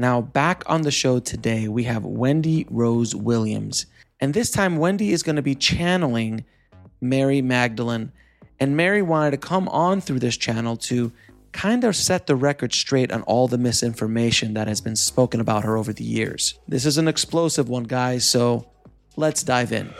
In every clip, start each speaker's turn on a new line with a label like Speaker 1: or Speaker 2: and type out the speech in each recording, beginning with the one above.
Speaker 1: Now, back on the show today, we have Wendy Rose Williams. And this time, Wendy is going to be channeling Mary Magdalene. And Mary wanted to come on through this channel to kind of set the record straight on all the misinformation that has been spoken about her over the years. This is an explosive one, guys, so let's dive in.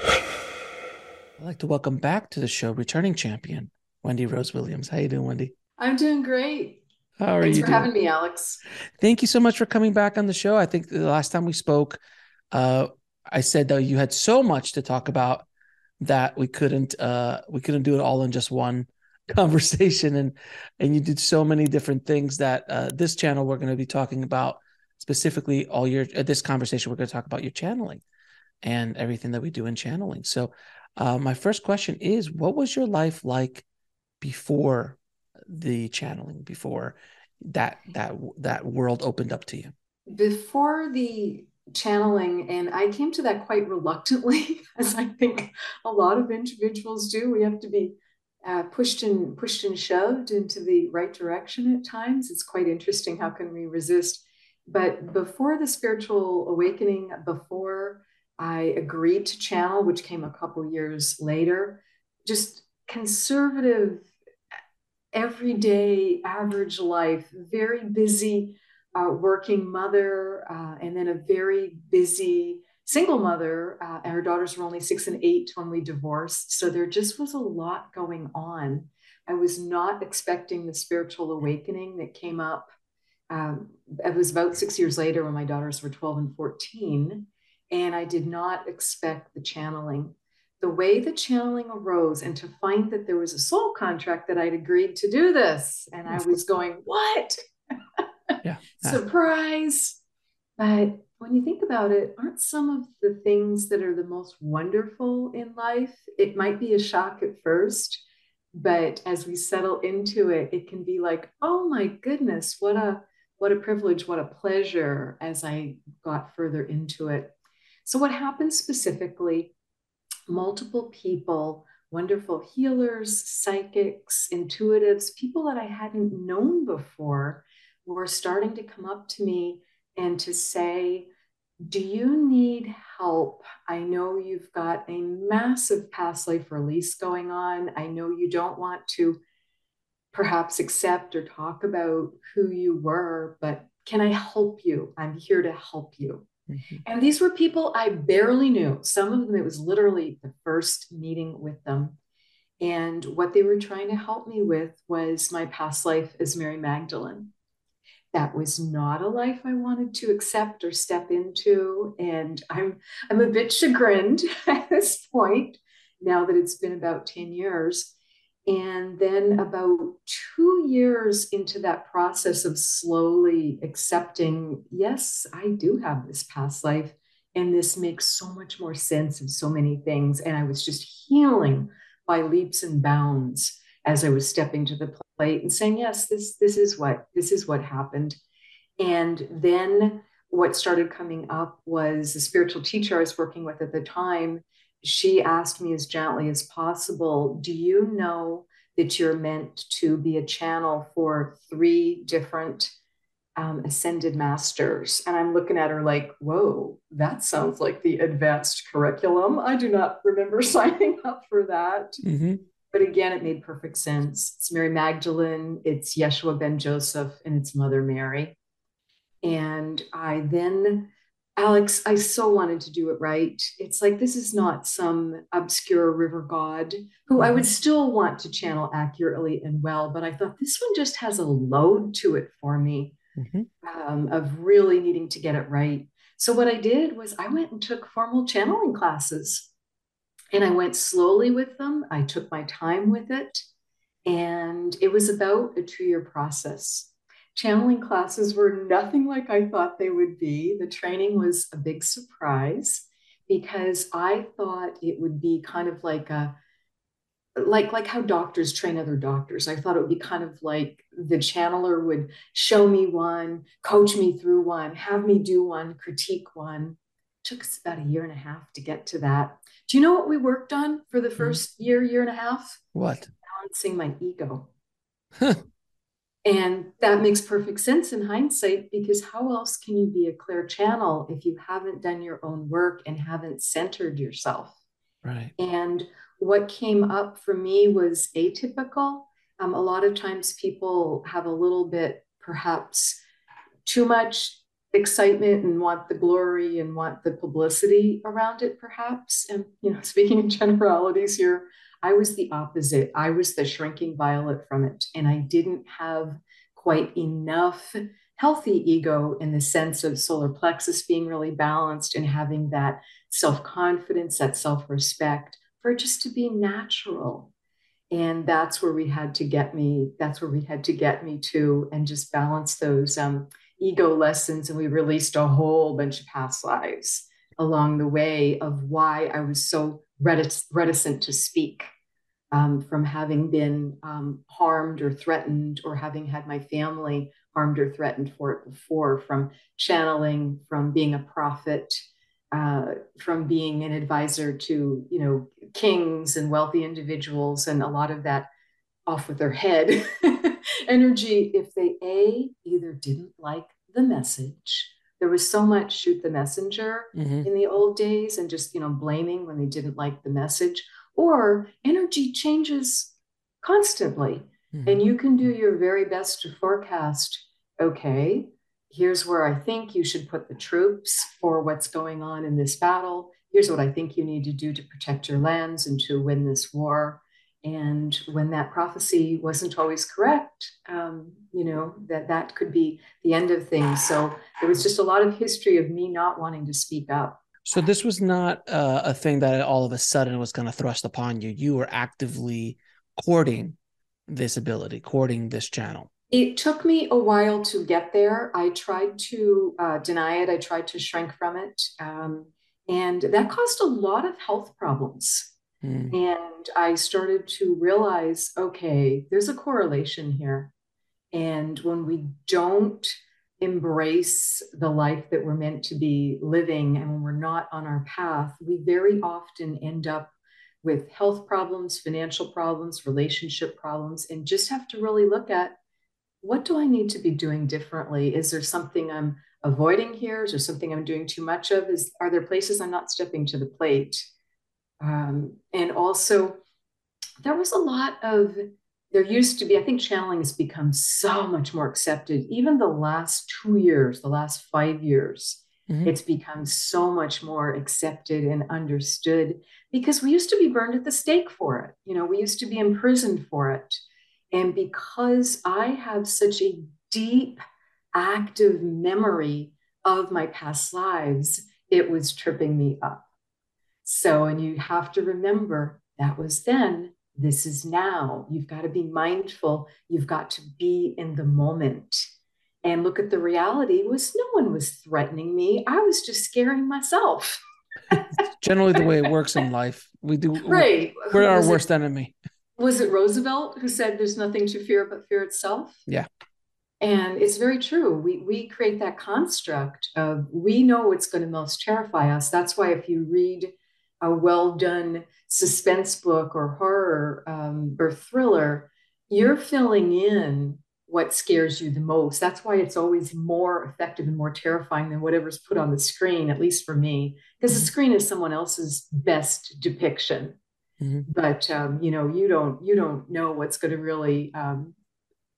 Speaker 1: I'd like to welcome back to the show returning champion, Wendy Rose Williams. How you doing, Wendy?
Speaker 2: I'm doing great.
Speaker 1: How are
Speaker 2: Thanks
Speaker 1: you
Speaker 2: for
Speaker 1: doing?
Speaker 2: having me, Alex.
Speaker 1: Thank you so much for coming back on the show. I think the last time we spoke, uh, I said that you had so much to talk about that we couldn't uh, we couldn't do it all in just one conversation, and and you did so many different things that uh, this channel we're going to be talking about specifically all your uh, this conversation we're going to talk about your channeling and everything that we do in channeling. So, uh, my first question is, what was your life like before the channeling? Before that that that world opened up to you?
Speaker 2: Before the channeling and i came to that quite reluctantly as i think a lot of individuals do. We have to be uh, pushed and pushed and shoved into the right direction at times. It's quite interesting how can we resist. But before the spiritual awakening before i agreed to channel which came a couple years later just conservative everyday average life, very busy uh, working mother, uh, and then a very busy single mother. Uh, and her daughters were only six and eight when we divorced. So there just was a lot going on. I was not expecting the spiritual awakening that came up. Um, it was about six years later when my daughters were 12 and 14. And I did not expect the channeling the way the channeling arose and to find that there was a soul contract that I'd agreed to do this. And I was going, what?
Speaker 1: Yeah.
Speaker 2: Surprise. But when you think about it, aren't some of the things that are the most wonderful in life? It might be a shock at first, but as we settle into it, it can be like, oh my goodness, what a what a privilege, what a pleasure as I got further into it. So what happens specifically multiple people, wonderful healers, psychics, intuitives, people that I hadn't known before were starting to come up to me and to say, Do you need help? I know you've got a massive past life release going on. I know you don't want to perhaps accept or talk about who you were, but can I help you? I'm here to help you. Mm-hmm. And these were people I barely knew. Some of them, it was literally the first meeting with them. And what they were trying to help me with was my past life as Mary Magdalene. That was not a life I wanted to accept or step into. And I'm, I'm a bit chagrined at this point, now that it's been about 10 years. And then, about two years into that process of slowly accepting, yes, I do have this past life, and this makes so much more sense of so many things. And I was just healing by leaps and bounds as I was stepping to the plate and saying, yes, this, this is what this is what happened. And then what started coming up was the spiritual teacher I was working with at the time she asked me as gently as possible Do you know that you're meant to be a channel for three different um, ascended masters? And I'm looking at her like, Whoa, that sounds like the advanced curriculum. I do not remember signing up for that. Mm-hmm. But again, it made perfect sense. It's Mary Magdalene, it's Yeshua ben Joseph, and it's Mother Mary. And I then, Alex, I so wanted to do it right. It's like this is not some obscure river god who I would mm-hmm. still want to channel accurately and well, but I thought this one just has a load to it for me mm-hmm. um, of really needing to get it right. So, what I did was I went and took formal channeling classes and I went slowly with them. I took my time with it. And it was about a two year process. Channeling classes were nothing like I thought they would be. The training was a big surprise because I thought it would be kind of like a like like how doctors train other doctors. I thought it would be kind of like the channeler would show me one coach me through one have me do one critique one. Took us about a year and a half to get to that. Do you know what we worked on for the 1st mm-hmm. year year and a half?
Speaker 1: What?
Speaker 2: Balancing my ego and that makes perfect sense in hindsight because how else can you be a clear channel if you haven't done your own work and haven't centered yourself
Speaker 1: right
Speaker 2: and what came up for me was atypical. Um, a lot of times people have a little bit, perhaps, too much excitement and want the glory and want the publicity around it, perhaps. And, you know, speaking in generalities here, I was the opposite. I was the shrinking violet from it. And I didn't have quite enough healthy ego in the sense of solar plexus being really balanced and having that self confidence, that self respect for just to be natural. And that's where we had to get me, that's where we had to get me to and just balance those um, ego lessons. And we released a whole bunch of past lives along the way of why I was so retic- reticent to speak. Um, from having been um, harmed or threatened, or having had my family harmed or threatened for it before, from channeling, from being a prophet, uh, from being an advisor to you know kings and wealthy individuals and a lot of that off with their head energy if they a either didn't like the message there was so much shoot the messenger mm-hmm. in the old days and just you know blaming when they didn't like the message or energy changes constantly mm-hmm. and you can do your very best to forecast okay here's where I think you should put the troops for what's going on in this battle. Here's what I think you need to do to protect your lands and to win this war. And when that prophecy wasn't always correct, um, you know, that that could be the end of things. So there was just a lot of history of me not wanting to speak up.
Speaker 1: So this was not uh, a thing that all of a sudden was going to thrust upon you. You were actively courting this ability, courting this channel.
Speaker 2: It took me a while to get there. I tried to uh, deny it, I tried to shrink from it. Um, and that caused a lot of health problems. Mm. And I started to realize okay, there's a correlation here. And when we don't embrace the life that we're meant to be living and when we're not on our path, we very often end up with health problems, financial problems, relationship problems, and just have to really look at what do I need to be doing differently? Is there something I'm avoiding here? Is there something I'm doing too much of? Is are there places I'm not stepping to the plate? Um, and also, there was a lot of there used to be. I think channeling has become so much more accepted. Even the last two years, the last five years, mm-hmm. it's become so much more accepted and understood because we used to be burned at the stake for it. You know, we used to be imprisoned for it. And because I have such a deep, active memory of my past lives, it was tripping me up. So, and you have to remember that was then, this is now. You've got to be mindful. You've got to be in the moment. And look at the reality was no one was threatening me. I was just scaring myself.
Speaker 1: Generally the way it works in life. We do
Speaker 2: right.
Speaker 1: We're, we're our worst it? enemy
Speaker 2: was it Roosevelt who said there's nothing to fear but fear itself?
Speaker 1: Yeah.
Speaker 2: And it's very true. We we create that construct of we know what's going to most terrify us. That's why if you read a well done suspense book or horror um, or thriller, you're filling in what scares you the most. That's why it's always more effective and more terrifying than whatever's put on the screen, at least for me, because the mm-hmm. screen is someone else's best depiction Mm-hmm. But um, you know, you don't you don't know what's going to really um,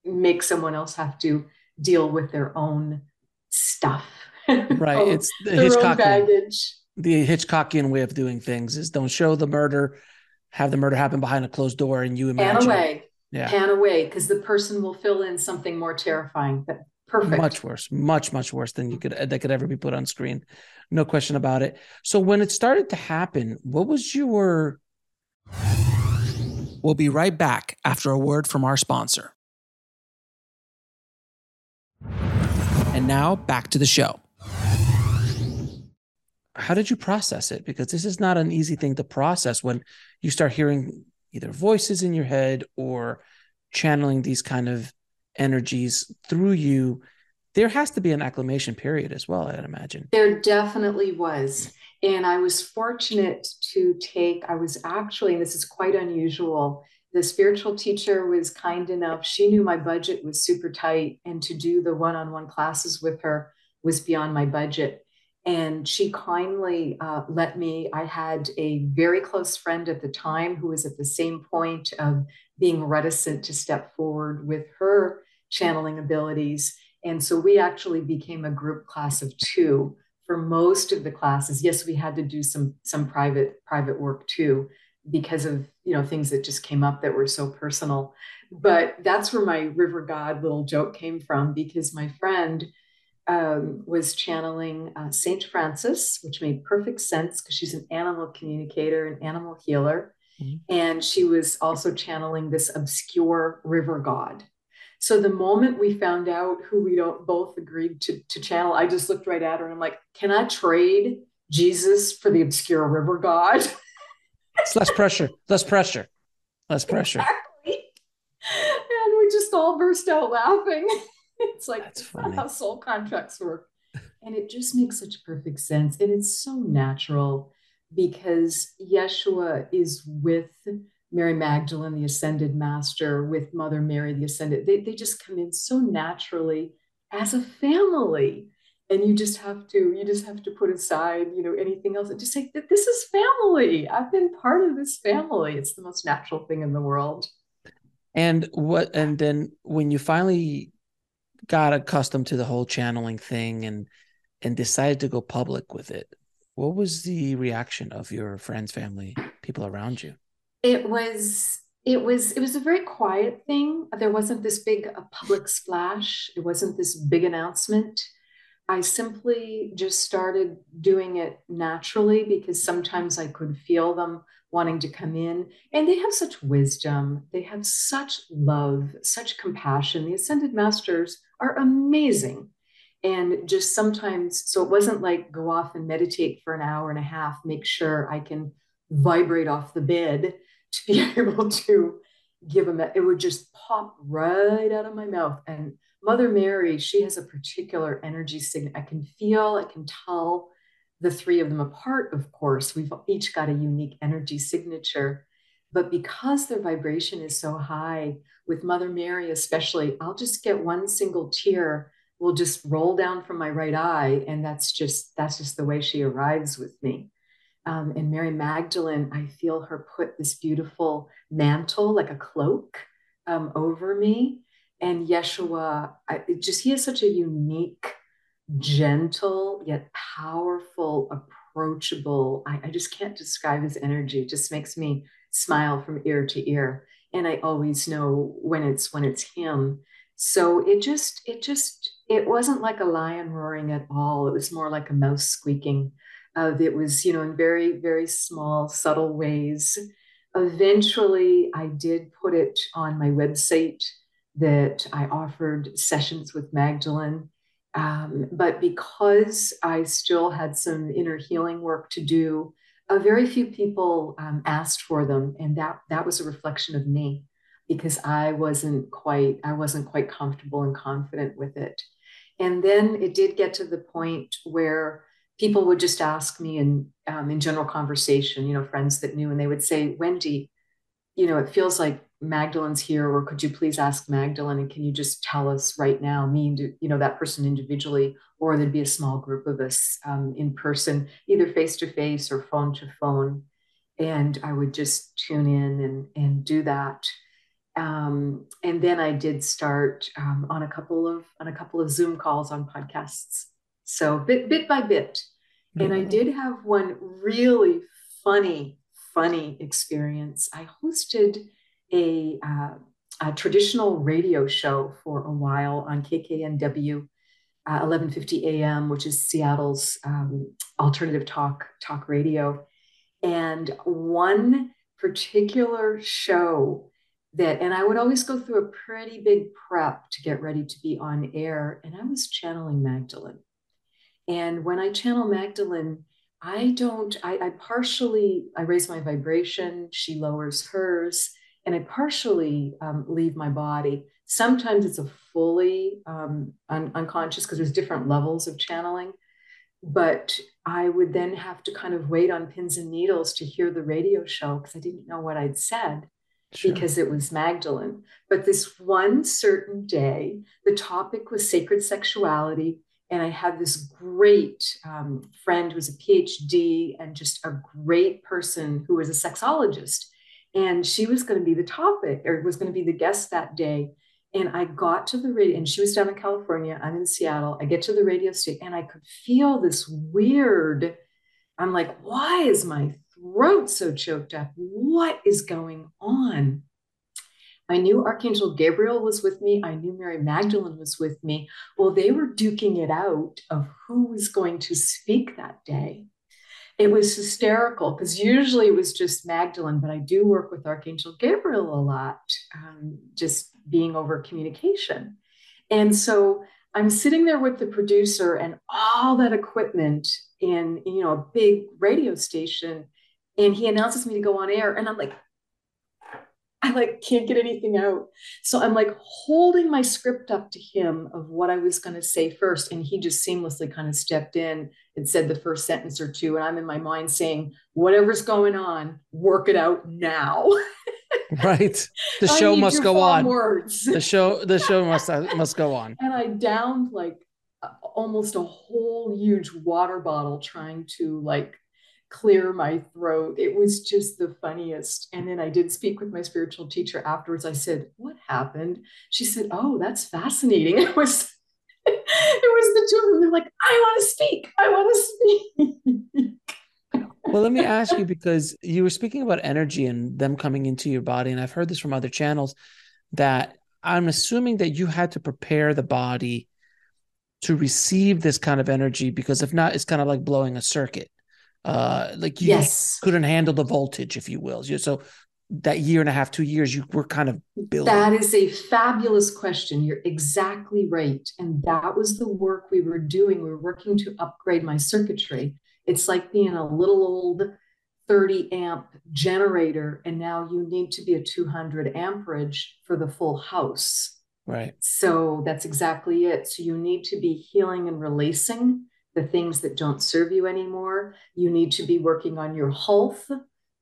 Speaker 2: make someone else have to deal with their own stuff.
Speaker 1: Right. it's the Hitchcockian, baggage. The Hitchcockian way of doing things is don't show the murder, have the murder happen behind a closed door, and you imagine.
Speaker 2: Pan away. Yeah. Pan away because the person will fill in something more terrifying. But perfect.
Speaker 1: Much worse. Much much worse than you could that could ever be put on screen. No question about it. So when it started to happen, what was your We'll be right back after a word from our sponsor. And now back to the show. How did you process it? Because this is not an easy thing to process when you start hearing either voices in your head or channeling these kind of energies through you. There has to be an acclimation period as well, I'd imagine.
Speaker 2: There definitely was. And I was fortunate to take, I was actually, and this is quite unusual, the spiritual teacher was kind enough. She knew my budget was super tight, and to do the one on one classes with her was beyond my budget. And she kindly uh, let me. I had a very close friend at the time who was at the same point of being reticent to step forward with her channeling abilities. And so we actually became a group class of two for most of the classes yes we had to do some some private private work too because of you know things that just came up that were so personal but that's where my river god little joke came from because my friend um, was channeling uh, saint francis which made perfect sense because she's an animal communicator an animal healer mm-hmm. and she was also channeling this obscure river god so the moment we found out who we don't both agreed to, to channel, I just looked right at her and I'm like, can I trade Jesus for the obscure river god?
Speaker 1: It's less pressure, less pressure, less pressure.
Speaker 2: Exactly. And we just all burst out laughing. It's like that's, that's not how soul contracts work. And it just makes such perfect sense. And it's so natural because Yeshua is with Mary Magdalene, the ascended master, with Mother Mary, the ascended, they, they just come in so naturally as a family. And you just have to, you just have to put aside, you know, anything else and just say that this is family. I've been part of this family. It's the most natural thing in the world.
Speaker 1: And what, and then when you finally got accustomed to the whole channeling thing and, and decided to go public with it, what was the reaction of your friends, family, people around you?
Speaker 2: it was it was it was a very quiet thing. There wasn't this big a public splash. It wasn't this big announcement i simply just started doing it naturally because sometimes i could feel them wanting to come in. And they have such wisdom. They have such love such compassion. The ascended masters are amazing. And just sometimes so it wasn't like go off and meditate for an hour and a half make sure i can vibrate off the bed to be able to give them it would just pop right out of my mouth. And mother mary she has a particular energy signature i can feel i can tell the three of them apart of course. We've each got a unique energy signature. But because their vibration is so high with mother mary especially i'll just get one single tear will just roll down from my right eye and that's just that's just the way she arrives with me. Um, and Mary Magdalene, I feel her put this beautiful mantle, like a cloak, um, over me. And Yeshua, I, just he has such a unique, gentle yet powerful, approachable. I, I just can't describe his energy. It just makes me smile from ear to ear. And I always know when it's when it's him. So it just, it just, it wasn't like a lion roaring at all. It was more like a mouse squeaking uh, it was, you know, in very, very small, subtle ways. Eventually, I did put it on my website that I offered sessions with Magdalene. Um, but because I still had some inner healing work to do, uh, very few people um, asked for them, and that that was a reflection of me because I wasn't quite I wasn't quite comfortable and confident with it. And then it did get to the point where people would just ask me in um, in general conversation, you know, friends that knew, and they would say, Wendy, you know, it feels like Magdalene's here, or could you please ask Magdalene and can you just tell us right now, me, you know, that person individually, or there'd be a small group of us um, in person, either face to face or phone to phone, and I would just tune in and and do that. Um, and then I did start um, on a couple of on a couple of Zoom calls on podcasts So bit bit by bit. Mm-hmm. And I did have one really funny, funny experience. I hosted a, uh, a traditional radio show for a while on KKNW. Uh, 11:50 a.m., which is Seattle's um, alternative talk talk radio, and one particular show that, and I would always go through a pretty big prep to get ready to be on air. And I was channeling Magdalene. And when I channel Magdalene, I don't, I, I partially, I raise my vibration, she lowers hers, and I partially um, leave my body. Sometimes it's a fully um, un- unconscious because there's different levels of channeling. But I would then have to kind of wait on pins and needles to hear the radio show because I didn't know what I'd said sure. because it was Magdalene. But this one certain day, the topic was sacred sexuality. And I had this great um, friend who was a PhD and just a great person who was a sexologist. And she was going to be the topic or was going to be the guest that day. And I got to the radio, and she was down in California. I'm in Seattle. I get to the radio station, and I could feel this weird. I'm like, why is my throat so choked up. What is going on? I knew Archangel Gabriel was with me. I knew Mary Magdalene was with me. Well, they were duking it out of who was going to speak that day. It was hysterical because usually it was just Magdalene, but I do work with Archangel Gabriel a lot, um, just being over communication. And so I'm sitting there with the producer and all that equipment in, you know, a big radio station and he announces me to go on air and i'm like i like can't get anything out. So i'm like holding my script up to him of what i was going to say first and he just seamlessly kind of stepped in and said the first sentence or two and i'm in my mind saying whatever's going on work it out now.
Speaker 1: Right. The show must go on. words. the show the show must uh, must go on.
Speaker 2: And i downed like almost a whole huge water bottle trying to like clear my throat. It was just the funniest. And then I did speak with my spiritual teacher afterwards. I said, What happened? She said, Oh, that's fascinating. It was it was the two of them. They're like, I want to speak. I want to
Speaker 1: speak. well, let me ask you because you were speaking about energy and them coming into your body. And I've heard this from other channels that I'm assuming that you had to prepare the body to receive this kind of energy because if not, it's kind of like blowing a circuit uh like you yes. couldn't handle the voltage if you will. So that year and a half two years you were kind of building.
Speaker 2: That is a fabulous question. You're exactly right. And that was the work we were doing. We were working to upgrade my circuitry. It's like being a little old 30 amp generator and now you need to be a 200 amperage for the full house.
Speaker 1: Right.
Speaker 2: So that's exactly it. So you need to be healing and releasing the things that don't serve you anymore. You need to be working on your health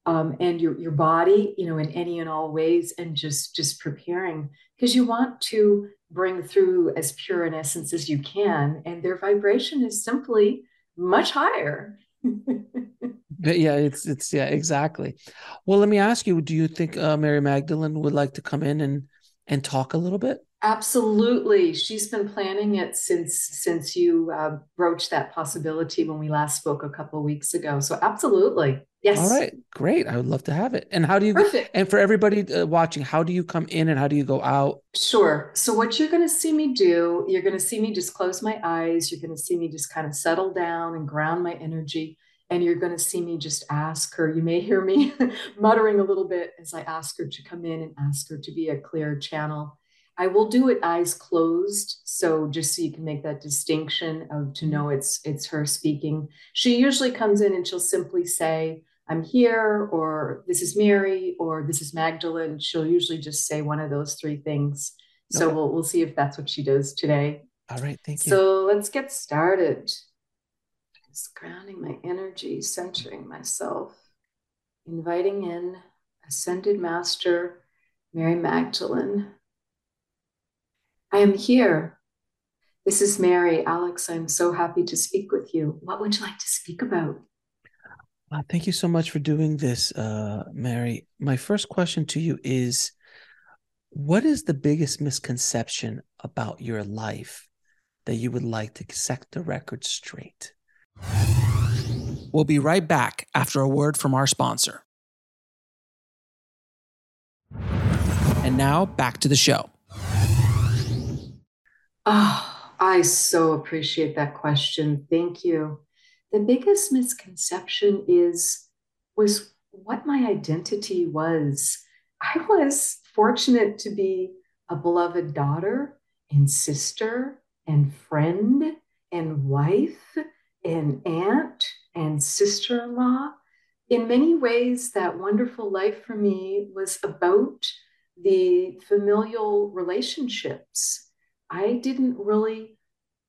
Speaker 2: um, and your your body, you know, in any and all ways, and just just preparing because you want to bring through as pure an essence as you can, and their vibration is simply much higher.
Speaker 1: yeah, it's it's yeah, exactly. Well, let me ask you: Do you think uh, Mary Magdalene would like to come in and and talk a little bit?
Speaker 2: Absolutely. She's been planning it since since you uh, broached that possibility when we last spoke a couple of weeks ago. So absolutely. Yes.
Speaker 1: All right. Great. I would love to have it. And how do you Perfect. and for everybody uh, watching, how do you come in and how do you go out?
Speaker 2: Sure. So what you're going to see me do, you're going to see me just close my eyes, you're going to see me just kind of settle down and ground my energy and you're going to see me just ask her. You may hear me muttering a little bit as I ask her to come in and ask her to be a clear channel I will do it eyes closed, so just so you can make that distinction of to know mm-hmm. it's it's her speaking. She usually comes in and she'll simply say, "I'm here," or "This is Mary," or "This is Magdalene." She'll usually just say one of those three things. So okay. we'll we'll see if that's what she does today.
Speaker 1: All right, thank you.
Speaker 2: So let's get started. Just grounding my energy, centering myself, inviting in Ascended Master Mary Magdalene I am here. This is Mary. Alex, I'm so happy to speak with you. What would you like to speak about?
Speaker 1: Uh, thank you so much for doing this, uh, Mary. My first question to you is What is the biggest misconception about your life that you would like to set the record straight. We'll be right back after a word from our sponsor. And now back to the show.
Speaker 2: Oh, I so appreciate that question. Thank you. The biggest misconception is was what my identity was. I was fortunate to be a beloved daughter and sister and friend and wife and aunt and sister in law. In many ways, that wonderful life for me was about the familial relationships. I didn't really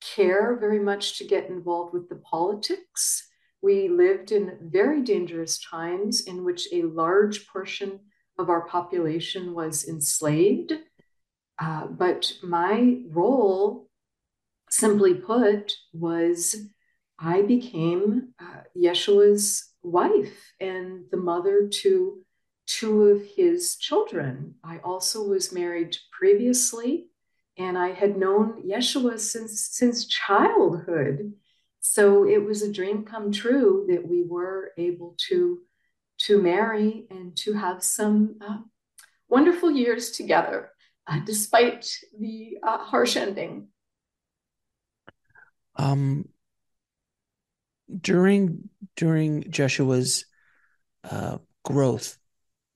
Speaker 2: care very much to get involved with the politics. We lived in very dangerous times in which a large portion of our population was enslaved. Uh, but my role, simply put, was I became uh, Yeshua's wife and the mother to two of his children. I also was married previously, and I had known Yeshua since since childhood. So it was a dream come true that we were able to to marry and to have some uh, wonderful years together, uh, despite the uh, harsh ending.
Speaker 1: Um, during during Jeshua's uh, growth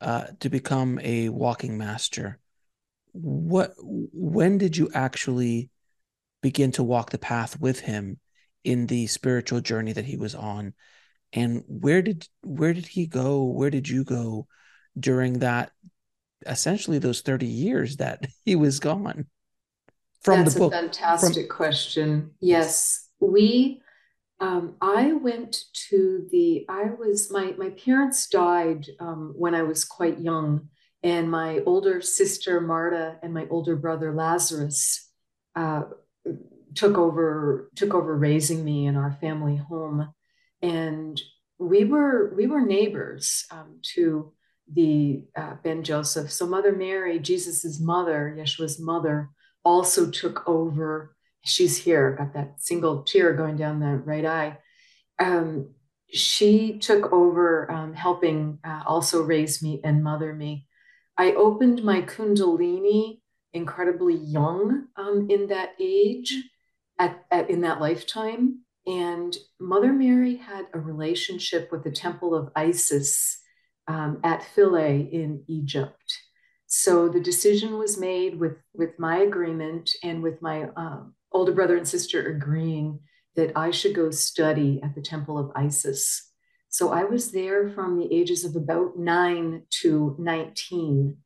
Speaker 1: uh, to become a walking master, what when did you actually begin to walk the path with him in the spiritual journey that he was on? And where did where did he go? Where did you go during that essentially those 30 years that he was gone?
Speaker 2: From That's the book. a fantastic from- question. Yes. We um, I went to the, I was, my, my parents died um, when I was quite young. And my older sister, Marta, and my older brother, Lazarus, uh, took over, took over raising me in our family home. And we were, we were neighbors um, to the uh, Ben Joseph. So Mother Mary, Jesus's mother, Yeshua's mother, also took over she's here, got that single tear going down the right eye. Um, she took over um, helping uh, also raise me and mother me. I opened my Kundalini incredibly young um, in that age, at, at, in that lifetime. And Mother Mary had a relationship with the Temple of Isis um, at Philae in Egypt. So the decision was made with, with my agreement and with my um, older brother and sister agreeing that I should go study at the Temple of Isis. So I was there from the ages of about nine to 19.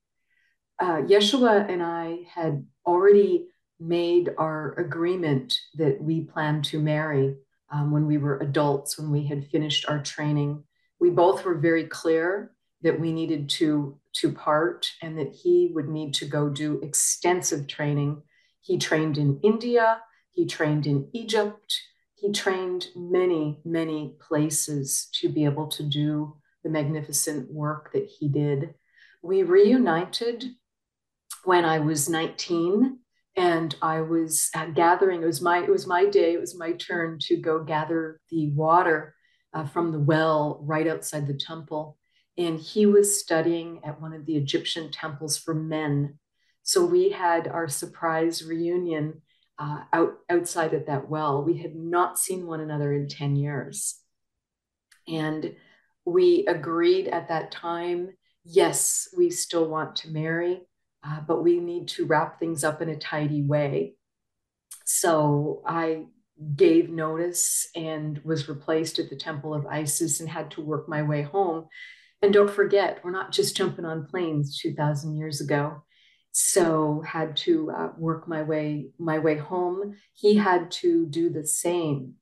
Speaker 2: Uh, Yeshua and I had already made our agreement that we planned to marry um, when we were adults, when we had finished our training. We both were very clear that we needed to, to part and that he would need to go do extensive training he trained in India, he trained in Egypt, he trained many, many places to be able to do the magnificent work that he did. We reunited when I was 19 and I was gathering. It was my it was my day. It was my turn to go gather the water uh, from the well right outside the temple. And he was studying at one of the Egyptian temples for men. So we had our surprise reunion uh, out outside of that well. We had not seen one another in 10 years. And we agreed at that time yes, we still want to marry, uh, but we need to wrap things up in a tidy way. So I gave notice and was replaced at the Temple of Isis and had to work my way home. And don't forget, we're not just jumping on planes 2,000 years ago so had to uh, work my way my way home. He had to do the same.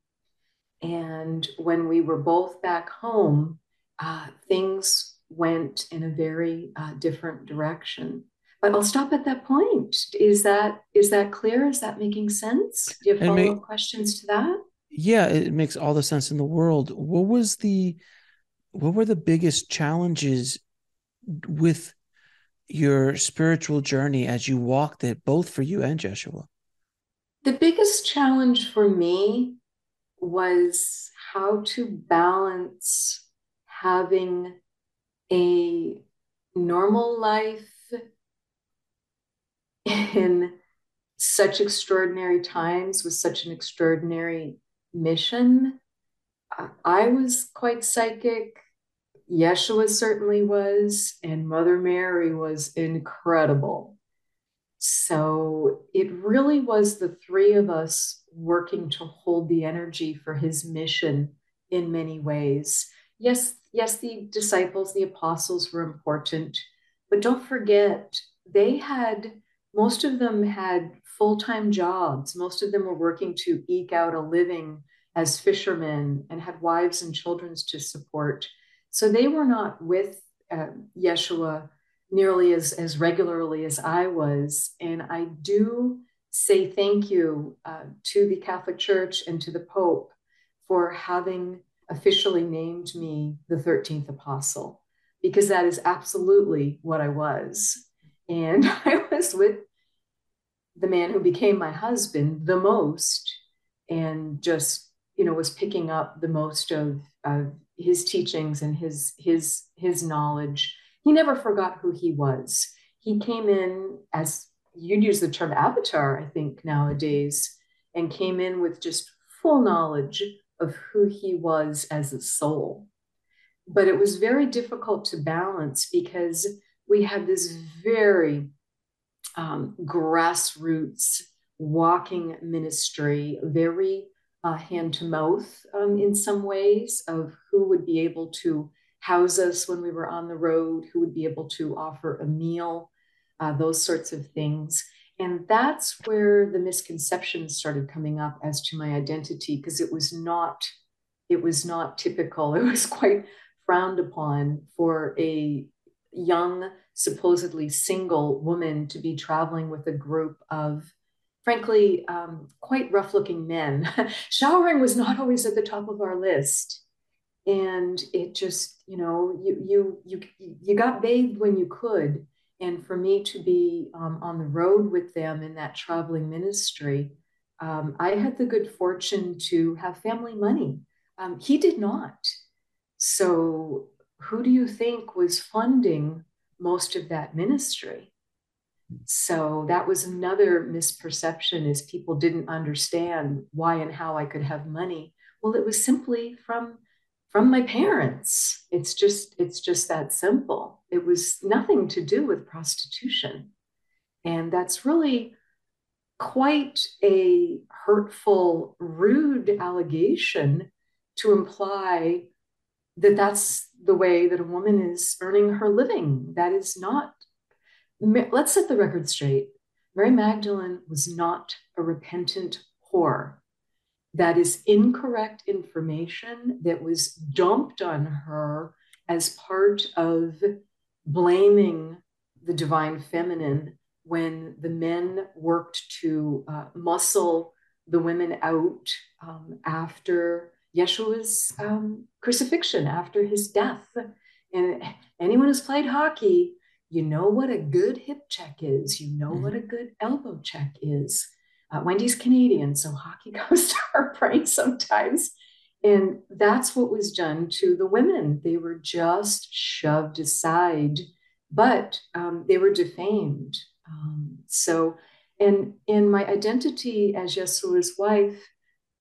Speaker 2: And when we were both back home uh, things went in a very uh, different direction. But i'll stop at that point. Is that is that clear? Is that making sense? Do you have follow-up questions to that?
Speaker 1: Yeah it makes all the sense in the world. What was the what were the biggest challenges with your spiritual journey as you walked it, both for you and Joshua?
Speaker 2: The biggest challenge for me was how to balance having a normal life in such extraordinary times with such an extraordinary mission. I was quite psychic. Yeshua certainly was, and Mother Mary was incredible. So it really was the three of us working to hold the energy for his mission in many ways. Yes, yes, the disciples, the apostles were important, but don't forget, they had, most of them had full time jobs. Most of them were working to eke out a living as fishermen and had wives and children to support. So they were not with uh, Yeshua nearly as, as regularly as I was. And I do say thank you uh, to the Catholic Church and to the Pope for having officially named me the 13th apostle, because that is absolutely what I was. And I was with the man who became my husband the most and just, you know, was picking up the most of, of his teachings and his his his knowledge he never forgot who he was. He came in as you'd use the term avatar, I think, nowadays, and came in with just full knowledge of who he was as a soul. But it was very difficult to balance because we had this very um, grassroots walking ministry, very uh, hand to mouth um, in some ways of who would be able to house us when we were on the road, who would be able to offer a meal, uh, those sorts of things. And that's where the misconceptions started coming up as to my identity, because it was not, it was not typical. It was quite frowned upon for a young, supposedly single woman to be traveling with a group of frankly, um, quite rough looking men. Showering was not always at the top of our list. And it just you know you you you you got bathed when you could. And for me to be um, on the road with them in that traveling ministry um, i had the good fortune to have family money. Um, he did not. So who do you think was funding most of that ministry so that was another misperception is people didn't understand why and how i could have money well it was simply from from my parents. It's just it's just that simple. It was nothing to do with prostitution. And that's really quite a hurtful, rude allegation to imply that that's the way that a woman is earning her living. That is not, let's set the record straight. Mary Magdalene was not a repentant whore that is incorrect information that was dumped on her as part of blaming the divine feminine when the men worked to uh, muscle the women out um, after Yeshua's um, crucifixion, after his death. And anyone who's played hockey, you know what a good hip check is, you know mm-hmm. what a good elbow check is. Uh, Wendy's Canadian, so hockey goes to her brain sometimes. And that's what was done to the women. They were just shoved aside, but um, they were defamed. Um, so, and in my identity as Yeshua's wife,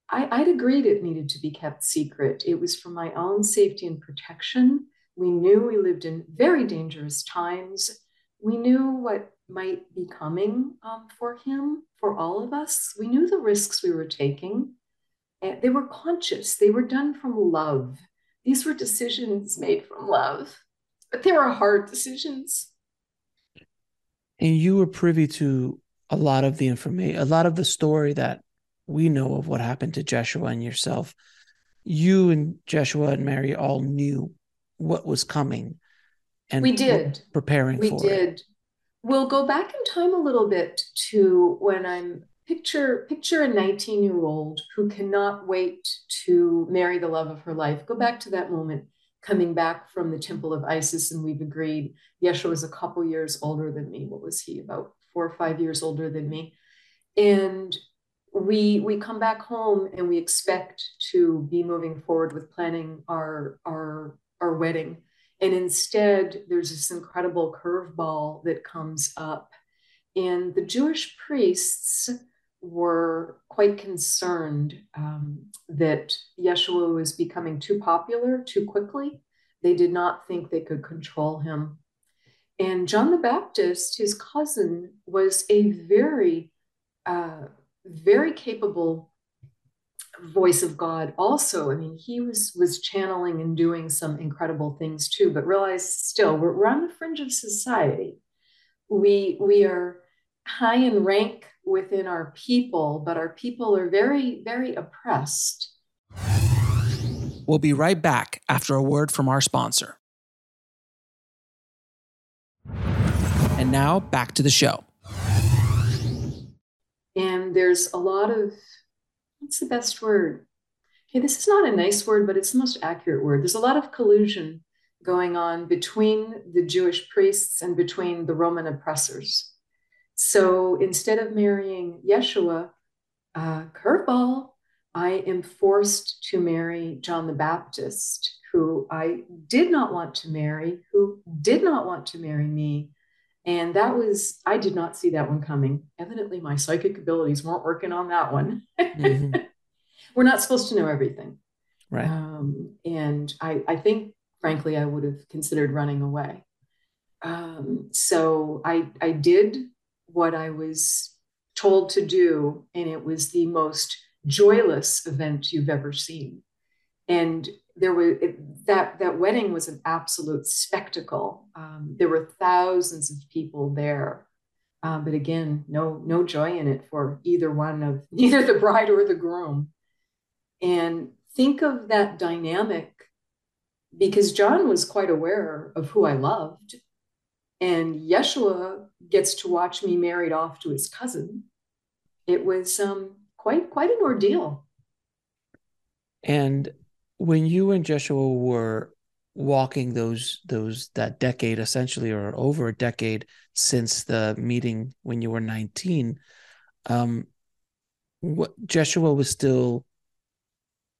Speaker 2: I, I'd agreed it needed to be kept secret. It was for my own safety and protection. We knew we lived in very dangerous times. We knew what might be coming um, for him, for all of us. We knew the risks we were taking. And they were conscious, they were done from love. These were decisions made from love, but they were hard decisions.
Speaker 1: And you were privy to a lot of the information, a lot of the story that we know of what happened to Jeshua and yourself. You and Jeshua and Mary all knew what was coming
Speaker 2: and we did
Speaker 1: preparing
Speaker 2: we did
Speaker 1: it
Speaker 2: we'll go back in time a little bit to when I'm picture picture a 19 year old who cannot wait to marry the love of her life. Go back to that moment coming back from the temple of Isis, and we've agreed Yeshua was a couple years older than me. What was he? About four or five years older than me. And we we come back home and we expect to be moving forward with planning our our our wedding. And instead there's this incredible curveball that comes up. And the jewish priests were quite concerned um, that yeshua was becoming too popular too quickly. They did not think they could control him. And john the baptist his cousin was a very uh, very capable voice of God also. I mean, he was was channeling and doing some incredible things too, but realize still we're, we're on the fringe of society. We we are high in rank within our people, but our people are very, very oppressed.
Speaker 1: We'll be right back after a word from our sponsor. And now back to the show.
Speaker 2: And there's a lot of, what's the best word? Okay, this is not a nice word, but it's the most accurate word. There's a lot of collusion going on between the Jewish priests and between the Roman oppressors. So instead of marrying Yeshua, uh, curveball, I am forced to marry John the Baptist, who I did not want to marry, who did not want to marry me, and that was, I did not see that one coming. Evidently, my psychic abilities weren't working on that one. Mm-hmm. We're not supposed to know everything.
Speaker 1: Right.
Speaker 2: Um, and I, I think, frankly, I would have considered running away. Um, so I, I did what I was told to do, and it was the most joyless event you've ever seen. And there was it, that that wedding was an absolute spectacle. Um, there were thousands of people there, uh, but again, no no joy in it for either one of either the bride or the groom. And think of that dynamic, because John was quite aware of who I loved, and Yeshua gets to watch me married off to his cousin. It was um, quite quite an ordeal.
Speaker 1: And when you and Joshua were walking those those that decade essentially or over a decade since the meeting when you were 19 um what Joshua was still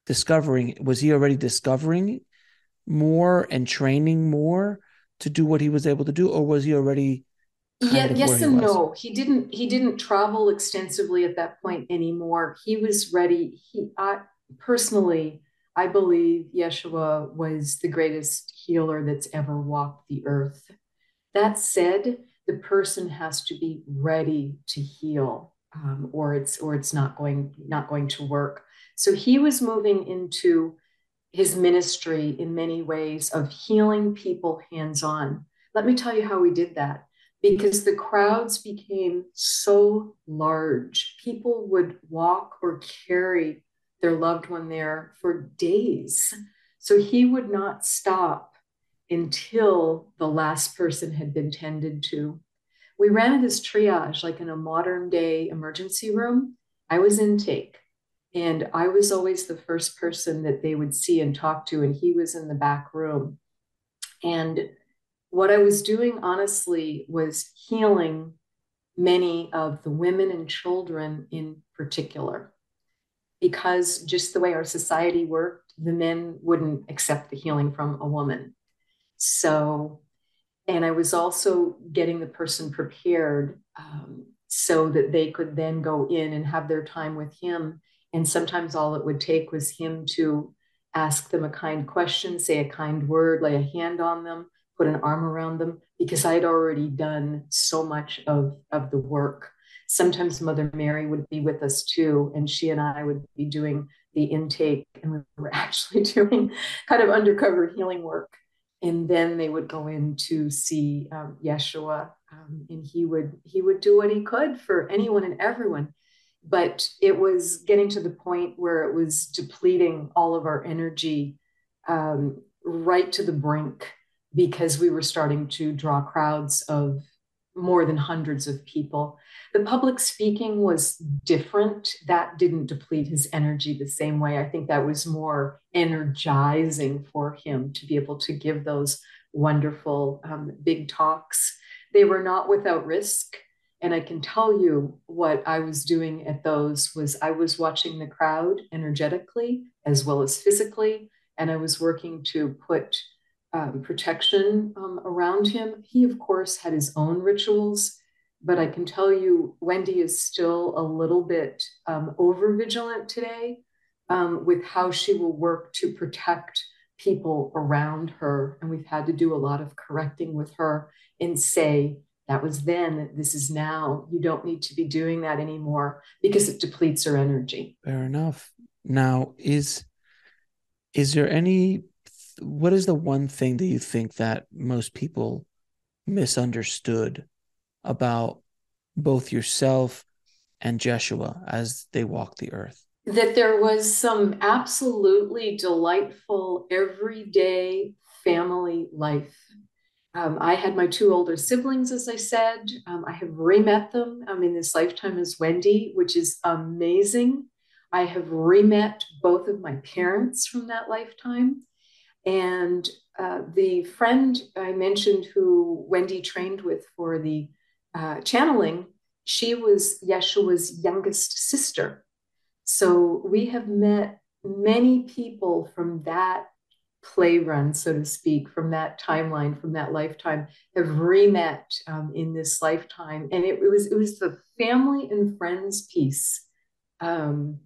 Speaker 1: discovering was he already discovering more and training more to do what he was able to do or was he already
Speaker 2: yeah, yes and no. He didn't he didn't travel extensively at that point anymore. He was ready. He i personally I believe Yeshua was the greatest healer that's ever walked the earth. That said, the person has to be ready to heal, um, or it's or it's not going not going to work. So he was moving into his ministry in many ways of healing people hands on. Let me tell you how we did that. Because the crowds became so large, people would walk or carry their loved one there for days. So he would not stop until the last person had been tended to. We ran this triage like in a modern day emergency room. I was intake and I was always the first person that they would see and talk to, and he was in the back room. And what I was doing, honestly, was healing many of the women and children in particular because just the way our society worked, the men wouldn't accept the healing from a woman. So, and I was also getting the person prepared um, so that they could then go in and have their time with him. And sometimes all it would take was him to ask them a kind question, say a kind word, lay a hand on them, put an arm around them, because I had already done so much of, of the work sometimes Mother Mary would be with us too, and she and I would be doing the intake, and we were actually doing kind of undercover healing work. And then they would go in to see um, Yeshua, um, and he would he would do what he could for anyone and everyone. But it was getting to the point where it was depleting all of our energy um, right to the brink because we were starting to draw crowds of more than hundreds of people. The public speaking was different. That didn't deplete his energy the same way. I think that was more energizing for him to be able to give those wonderful um, big talks. They were not without risk. And I can tell you what I was doing at those was I was watching the crowd energetically as well as physically, and I was working to put um, protection um, around him. He, of course, had his own rituals, but I can tell you Wendy is still a little bit um, over vigilant today um, with how she will work to protect people around her. And we've had to do a lot of correcting with her and say, that was then, this is now. You don't need to be doing that anymore because it depletes her energy.
Speaker 1: Fair enough. Now, is is there any what is the one thing that you think that most people misunderstood about both yourself and Jeshua as they walked the earth?
Speaker 2: That there was some absolutely delightful everyday family life. Um, I had my two older siblings, as I said. Um, I have re-met them um, in this lifetime as Wendy, which is amazing. I have re-met both of my parents from that lifetime. And uh, the friend I mentioned who Wendy trained with for the uh, channeling, she was Yeshua's youngest sister. So we have met many people from that play run, so to speak, from that timeline, from that lifetime, have re-met um, in this lifetime, and it, it, was it was the family and friends piece um,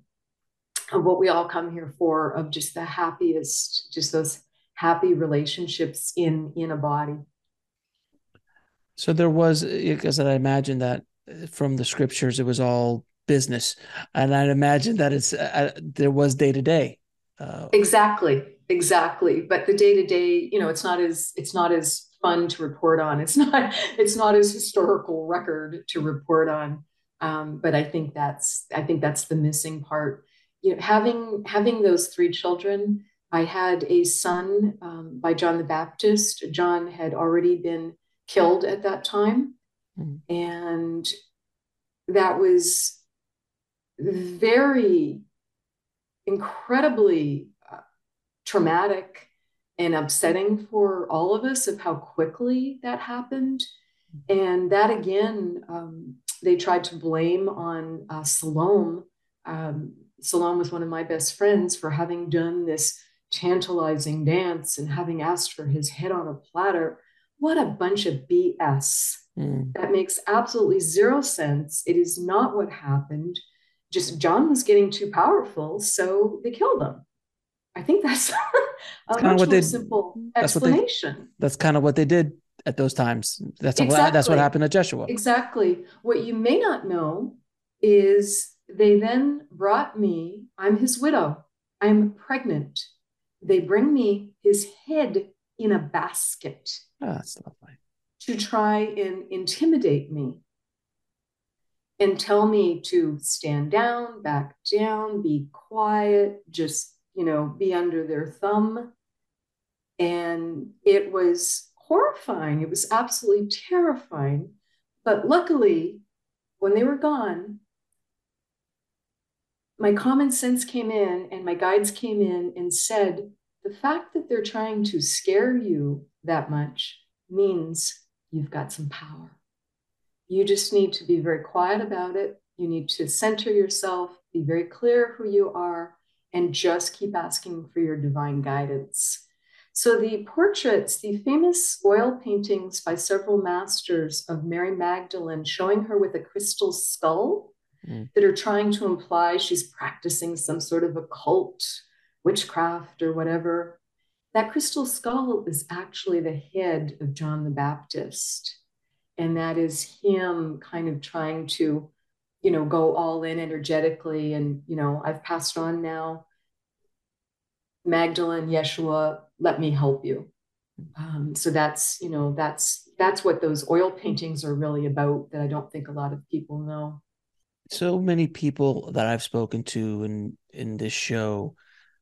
Speaker 2: of what we all come here for, of just the happiest, just those happy relationships in in a body.
Speaker 1: So there was, because I imagine that from the scriptures, it was all business, and I'd imagine that it's uh, there was day to day.
Speaker 2: Exactly, exactly. But the day to day, you know, it's not as it's not as fun to report on. It's not it's not as historical record to report on. Um, but I think that's I think that's the missing part. You know, having having those three children. I had a son um, by John the Baptist. John had already been killed at that time. Mm-hmm. And that was very incredibly uh, traumatic and upsetting for all of us of how quickly that happened. And that again, um, they tried to blame on uh, Salome. Um, Salome was one of my best friends for having done this tantalizing dance and having asked for his head on a platter what a bunch of BS. Mm. That makes absolutely zero sense. It is not what happened. Just John was getting too powerful, so they killed him. I think that's a more they, simple that's explanation.
Speaker 1: They, that's kind of what they did at those times. That's exactly. what, that's what happened to Jeshua.
Speaker 2: Exactly. What you may not know is they then brought me. I'm his widow. I'm pregnant. They bring me his head in a basket.
Speaker 1: Oh, that's lovely.
Speaker 2: To try and intimidate me and tell me to stand down, back down, be quiet, just, you know, be under their thumb. And it was horrifying. It was absolutely terrifying. But luckily, when they were gone, my common sense came in and my guides came in and said, the fact that they're trying to scare you that much means you've got some power. You just need to be very quiet about it. You need to center yourself, be very clear who you are, and just keep asking for your divine guidance. So, the portraits, the famous oil paintings by several masters of Mary Magdalene showing her with a crystal skull mm. that are trying to imply she's practicing some sort of occult witchcraft or whatever. That crystal skull is actually the head of John the Baptist. And that is him kind of trying to, you know, go all in energetically. And, you know, I've passed on now. Magdalene, Yeshua, let me help you. Um, so that's, you know, that's that's what those oil paintings are really about that I don't think a lot of people know.
Speaker 1: So many people that I've spoken to in in this show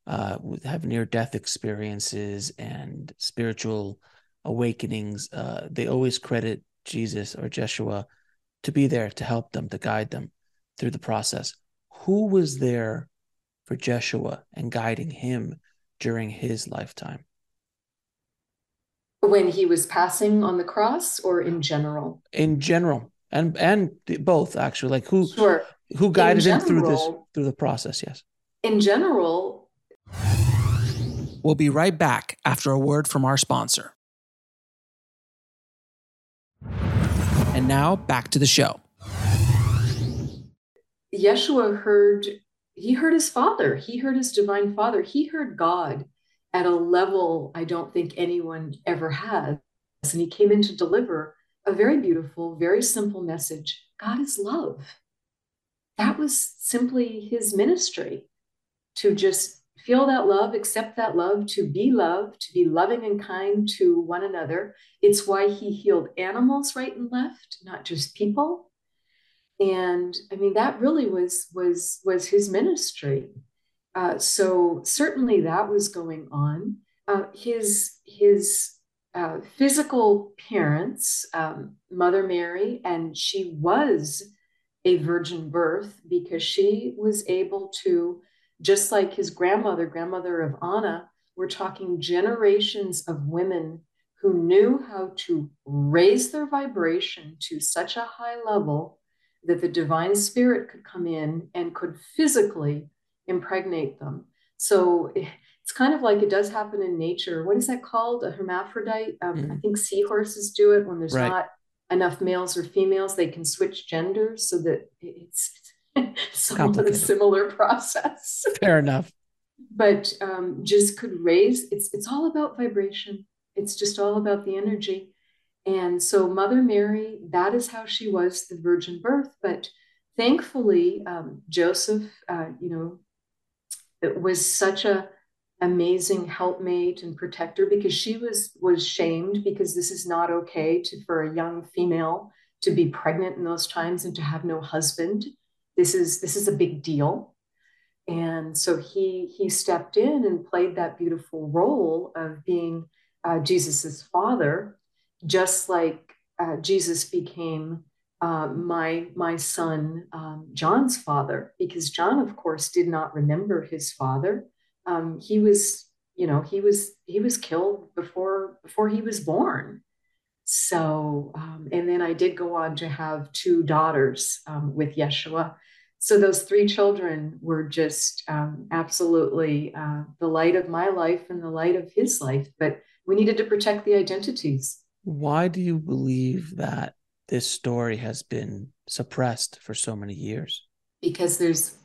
Speaker 1: uh, have near death experiences and spiritual awakenings, uh, they always credit Jesus or Jeshua to be there to help them, to guide them through the process. Who was there for Jeshua and guiding him during his lifetime?
Speaker 2: When he was passing on the cross or in general?
Speaker 1: In general. And and both actually. Like who
Speaker 2: sure.
Speaker 1: who guided general, him through this through the process yes.
Speaker 2: In general
Speaker 1: we'll be right back after a word from our sponsor. And now back to the show.
Speaker 2: Yeshua heard he heard his father. He heard his divine father. He heard god at a level i don't think anyone ever has. And he came in to deliver a very beautiful, very simple message God is love. That was simply his ministry to just feel that love, accept that love, to be loved, to be loving and kind to one another. It's why he healed animals right and left, not just people. And I mean, that really was was was his ministry. Uh, so certainly that was going on. Uh, his his uh, physical parents, um, Mother Mary, and she was a virgin birth because she was able to, just like his grandmother, grandmother of Anna, we're talking generations of women who knew how to raise their vibration to such a high level that the divine spirit could come in and could physically impregnate them. So it's kind of like it does happen in nature. What is that called? A hermaphrodite? Um, mm. I think seahorses do it when there's right. not enough males or females. They can switch genders so that it's, it's somewhat a similar process.
Speaker 1: Fair enough.
Speaker 2: But um, just could raise. It's it's all about vibration. It's just all about the energy. And so Mother Mary, that is how she was the virgin birth. But thankfully, um, Joseph, uh, you know, it was such a amazing helpmate and protector because she was was shamed because this is not okay to for a young female to be pregnant in those times and to have no husband. This is this is a big deal. And so he he stepped in and played that beautiful role of being uh, jesus's father just like uh, jesus became uh, my my son um, john's father because john of course did not remember his father um, he was you know he was he was killed before before he was born. So um, and then i did go on to have two daughters um, with yeshua. So those three children were just um, absolutely uh, the light of my life and the light of his life. But we needed to protect the identities.
Speaker 1: Why do you believe that this story has been suppressed for so many years?
Speaker 2: Because there's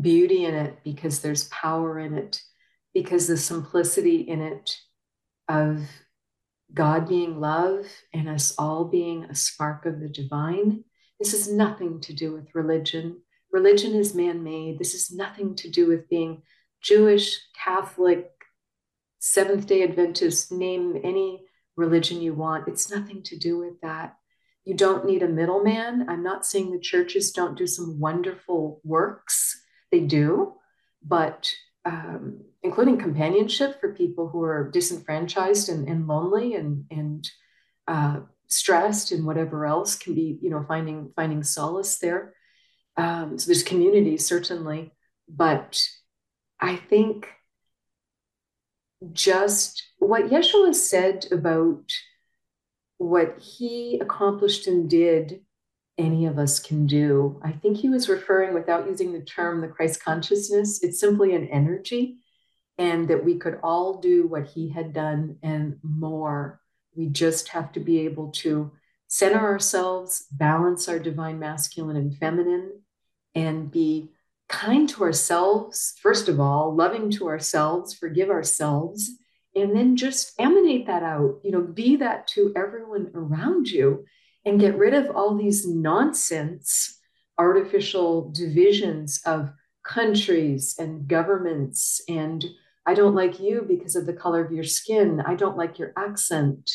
Speaker 2: beauty in it because there's power in it, because the simplicity in it of God being love and us all being a spark of the divine. This has nothing to do with religion. Religion is man made. This has nothing to do with being Jewish, Catholic, Seventh day Adventist, name any religion you want. It's nothing to do with that. You don't need a middleman. I'm not saying the churches don't do some wonderful works they do, but um, including companionship for people who are disenfranchised and, and lonely and and uh, stressed and whatever else can be, you know, finding finding solace there. Um, so there's community certainly, but I think just what Yeshua said about what he accomplished and did any of us can do. I think he was referring, without using the term the Christ consciousness, it's simply an energy, and that we could all do what he had done and more. We just have to be able to center ourselves, balance our divine masculine and feminine, and be kind to ourselves, first of all, loving to ourselves, forgive ourselves, and then just emanate that out. You know, be that to everyone around you and get rid of all these nonsense artificial divisions of countries and governments. And i don't like you because of the color of your skin. I don't like your accent.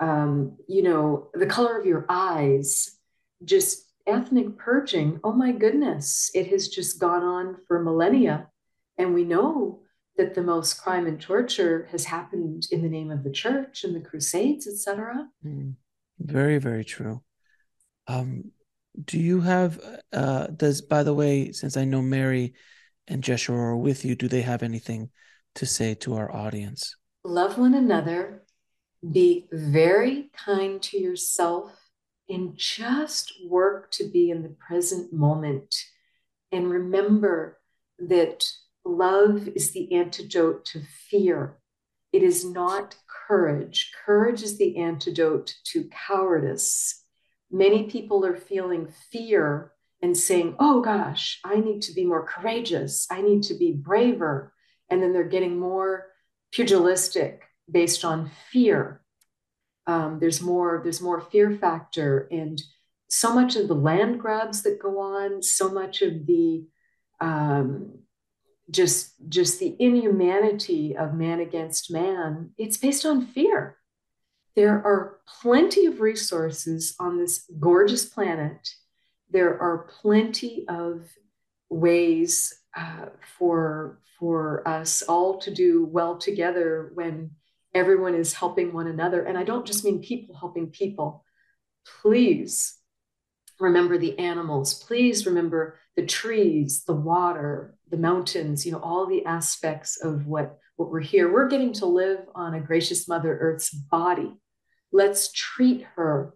Speaker 2: Um, you know the color of your eyes. Just ethnic purging. Oh my goodness. It has just gone on for millennia. And we know that the most crime and torture has happened in the name of the church and the crusades etc mm.
Speaker 1: Very, very true. Um, do you have uh does by the way, since I know Mary and Jeshua are with you, do they have anything to say to our audience?
Speaker 2: Love one another, be very kind to yourself and just work to be in the present moment and remember that love is the antidote to fear. It is not courage. Courage is the antidote to cowardice. Many people are feeling fear and saying, oh gosh, I need to be more courageous. I need to be braver. And then they're getting more pugilistic based on fear. Um, there's more, there's more fear factor and so much of the land grabs that go on, so much of the um, just just the inhumanity of man against man it's based on fear. There are plenty of resources on this gorgeous planet. There are plenty of ways uh, for for us all to do well together when everyone is helping one another. And i don't just mean people helping people. Please remember the animals. Please remember the trees, the water, the mountains, you know, all the aspects of what, what we're here. We're getting to live on a gracious Mother Earth's body. Let's treat her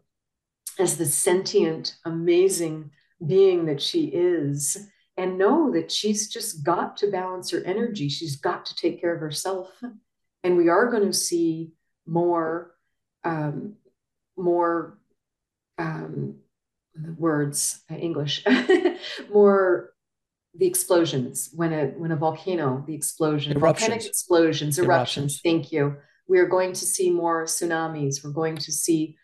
Speaker 2: as the sentient, amazing being that she is and know that she's just got to balance her energy. She's got to take care of herself. And we are going to see more, um, more um, words uh, English more the explosions. When a when a volcano the explosion eruptions. volcanic explosions eruptions. eruptions. Thank you. We are going to see more tsunamis. We're going to see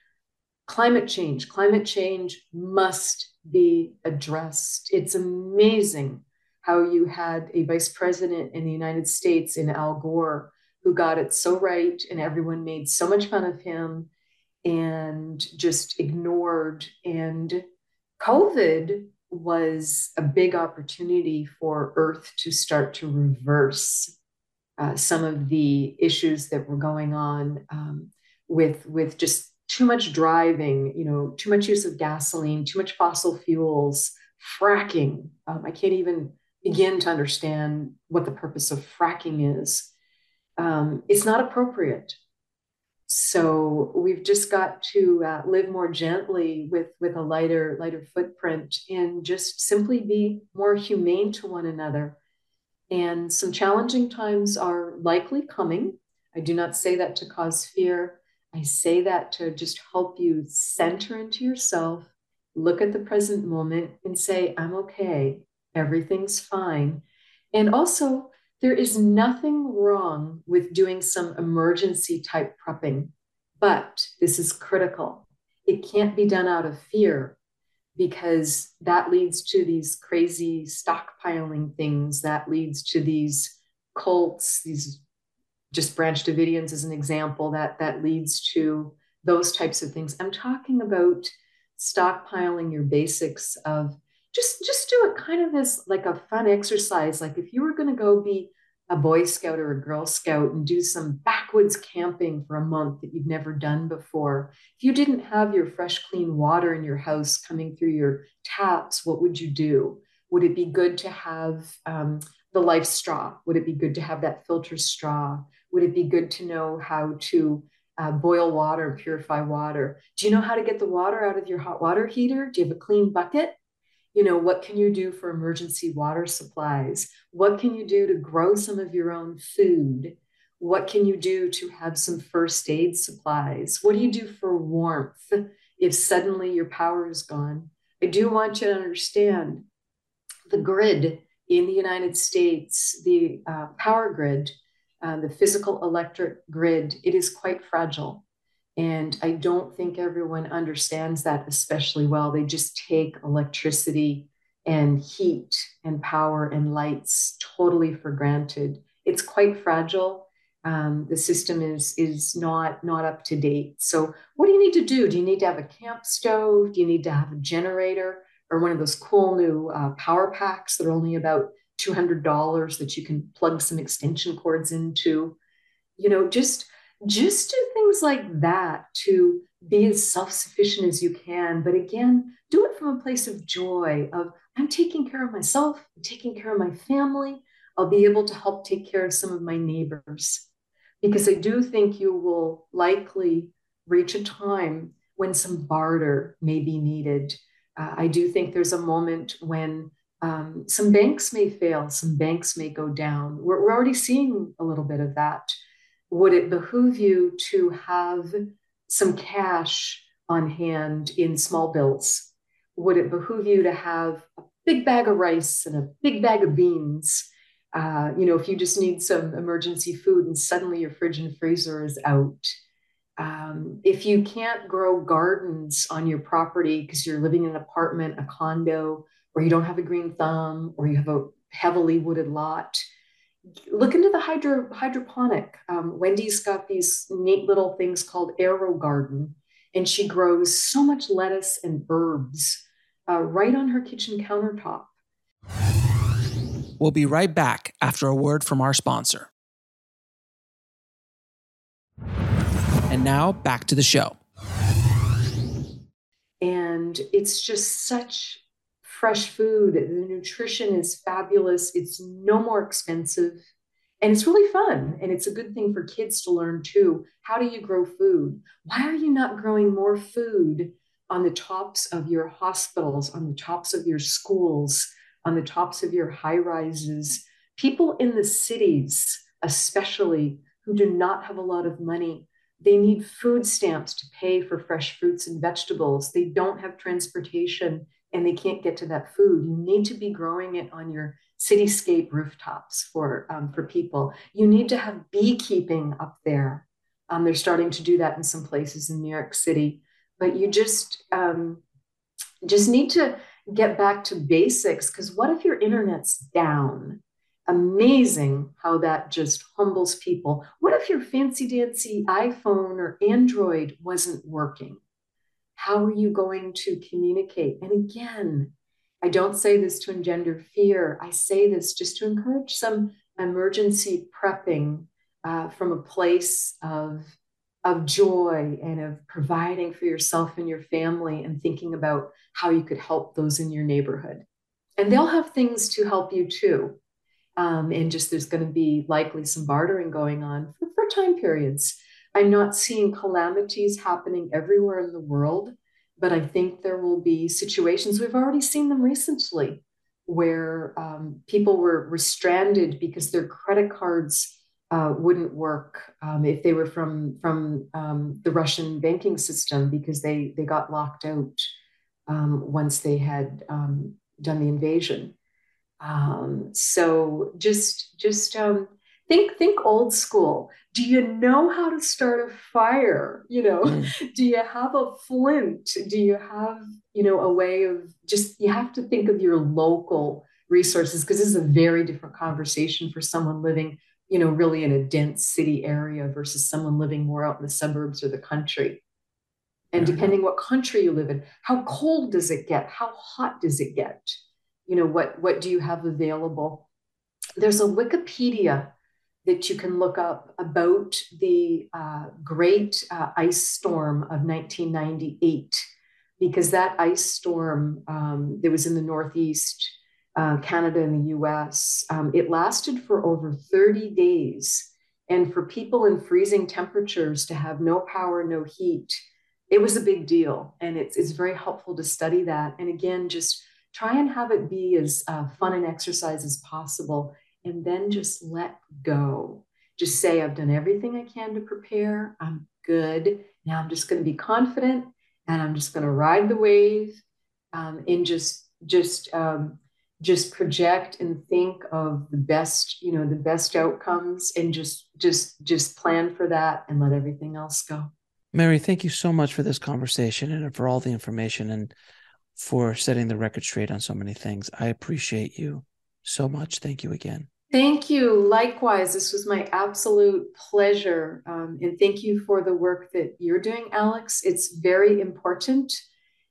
Speaker 2: climate change. Climate change must be addressed. It's amazing how you had a vice president in the United States in Al Gore who got it so right and everyone made so much fun of him and just ignored. And COVID was a big opportunity for Earth to start to reverse uh, some of the issues that were going on um, with with just too much driving, you know, too much use of gasoline, too much fossil fuels, fracking. Um, I can't even begin to understand what the purpose of fracking is. Um, it's not appropriate so we've just got to uh, live more gently with with a lighter lighter footprint and just simply be more humane to one another. And some challenging times are likely coming. I do not say that to cause fear. I say that to just help you center into yourself look at the present moment and say i'm okay. Everything's fine. And also there is nothing wrong with doing some emergency type prepping, but this is critical. It can't be done out of fear because that leads to these crazy stockpiling things, that leads to these cults, these just branch Davidians as an example, that, that leads to those types of things. I'm talking about stockpiling your basics of just just do it kind of as like a fun exercise. Like if you were going to go be a boy scout or a girl scout and do some backwoods camping for a month that you've never done before if you didn't have your fresh clean water in your house coming through your taps what would you do? Would it be good to have um, the life straw? Would it be good to have that filter straw? Would it be good to know how to uh, boil water and purify water? Do you know how to get the water out of your hot water heater? Do you have a clean bucket you know what can you do for emergency water supplies? What can you do to grow some of your own food? What can you do to have some first aid supplies? What do you do for warmth if suddenly your power is gone? I do want you to understand the grid in the united states the uh, power grid uh, the physical electric grid it is quite fragile and I don't think everyone understands that especially well. They just take electricity and heat and power and lights totally for granted. It's quite fragile. Um, the system is is not not up to date. So what do you need to do? Do you need to have a camp stove? Do you need to have a generator or one of those cool new uh, power packs that are only about two hundred dollars that you can plug some extension cords into? You know, just just do things like that to be as self-sufficient as you can but again do it from a place of joy of i'm taking care of myself i'm taking care of my family i'll be able to help take care of some of my neighbors because i do think you will likely reach a time when some barter may be needed. Uh, I do think there's a moment when um, some banks may fail, some banks may go down. We're, we're already seeing a little bit of that. Would it behoove you to have some cash on hand in small bills? Would it behoove you to have a big bag of rice and a big bag of beans? Uh, you know, if you just need some emergency food and suddenly your fridge and freezer is out. Um, if you can't grow gardens on your property because you're living in an apartment, a condo, or you don't have a green thumb, or you have a heavily wooded lot, look into the hydro, hydroponic. Um, Wendy's got these neat little things called Aero Garden, and she grows so much lettuce and herbs uh, right on her kitchen countertop.
Speaker 1: We'll be right back after a word from our sponsor. And now back to the show.
Speaker 2: And it's just such fresh food. The nutrition is fabulous. It's no more expensive. And it's really fun. And it's a good thing for kids to learn too. How do you grow food? Why are you not growing more food on the tops of your hospitals, on the tops of your schools, on the tops of your high rises? People in the cities, especially who do not have a lot of money, they need food stamps to pay for fresh fruits and vegetables. They don't have transportation and they can't get to that food. You need to be growing it on your cityscape rooftops for um, for people. You need to have beekeeping up there. Um, they're starting to do that in some places in New York City, but you just um, just need to get back to basics. Because what if your internet's down? Amazing how that just humbles people. What if your fancy dancy iPhone or Android wasn't working? How are you going to communicate? And again, I don't say this to engender fear. I say this just to encourage some emergency prepping uh, from a place of, of joy and of providing for yourself and your family and thinking about how you could help those in your neighborhood. And they'll have things to help you too. Um, and just there's going to be likely some bartering going on for, for time periods. I'm not seeing calamities happening everywhere in the world, but I think there will be situations, we've already seen them recently, where um, people were, were stranded because their credit cards uh, wouldn't work um, if they were from, from um, the Russian banking system because they, they got locked out um, once they had um, done the invasion. Um, so just, just, think think old school. Do you know how to start a fire? You know mm. do you have a flint? Do you have you know a way of just you have to think of your local resources because this is a very different conversation for someone living you know really in a dense city area versus someone living more out in the suburbs or the country. And mm-hmm. depending what country you live in how cold does it get? How hot does it get? You know what what do you have available? There's a wikipedia that you can look up about the uh, great uh, ice storm of 1998, because that ice storm um, that was in the Northeast, uh, Canada, and the US, um, it lasted for over 30 days. And for people in freezing temperatures to have no power, no heat, it was a big deal. And it's, it's very helpful to study that. And again, just try and have it be as uh, fun and exercise as possible and then just let go. Just say, I've done everything I can to prepare. I'm good. Now I'm just going to be confident and I'm just going to ride the wave um, and just, just, um, just project and think of the best, you know, the best outcomes and just, just, just plan for that and let everything else go.
Speaker 1: Mary, thank you so much for this conversation and for all the information and for setting the record straight on so many things. I appreciate you so much. Thank you again.
Speaker 2: Thank you. Likewise, this was my absolute pleasure. Um, and thank you for the work that you're doing, Alex. It's very important.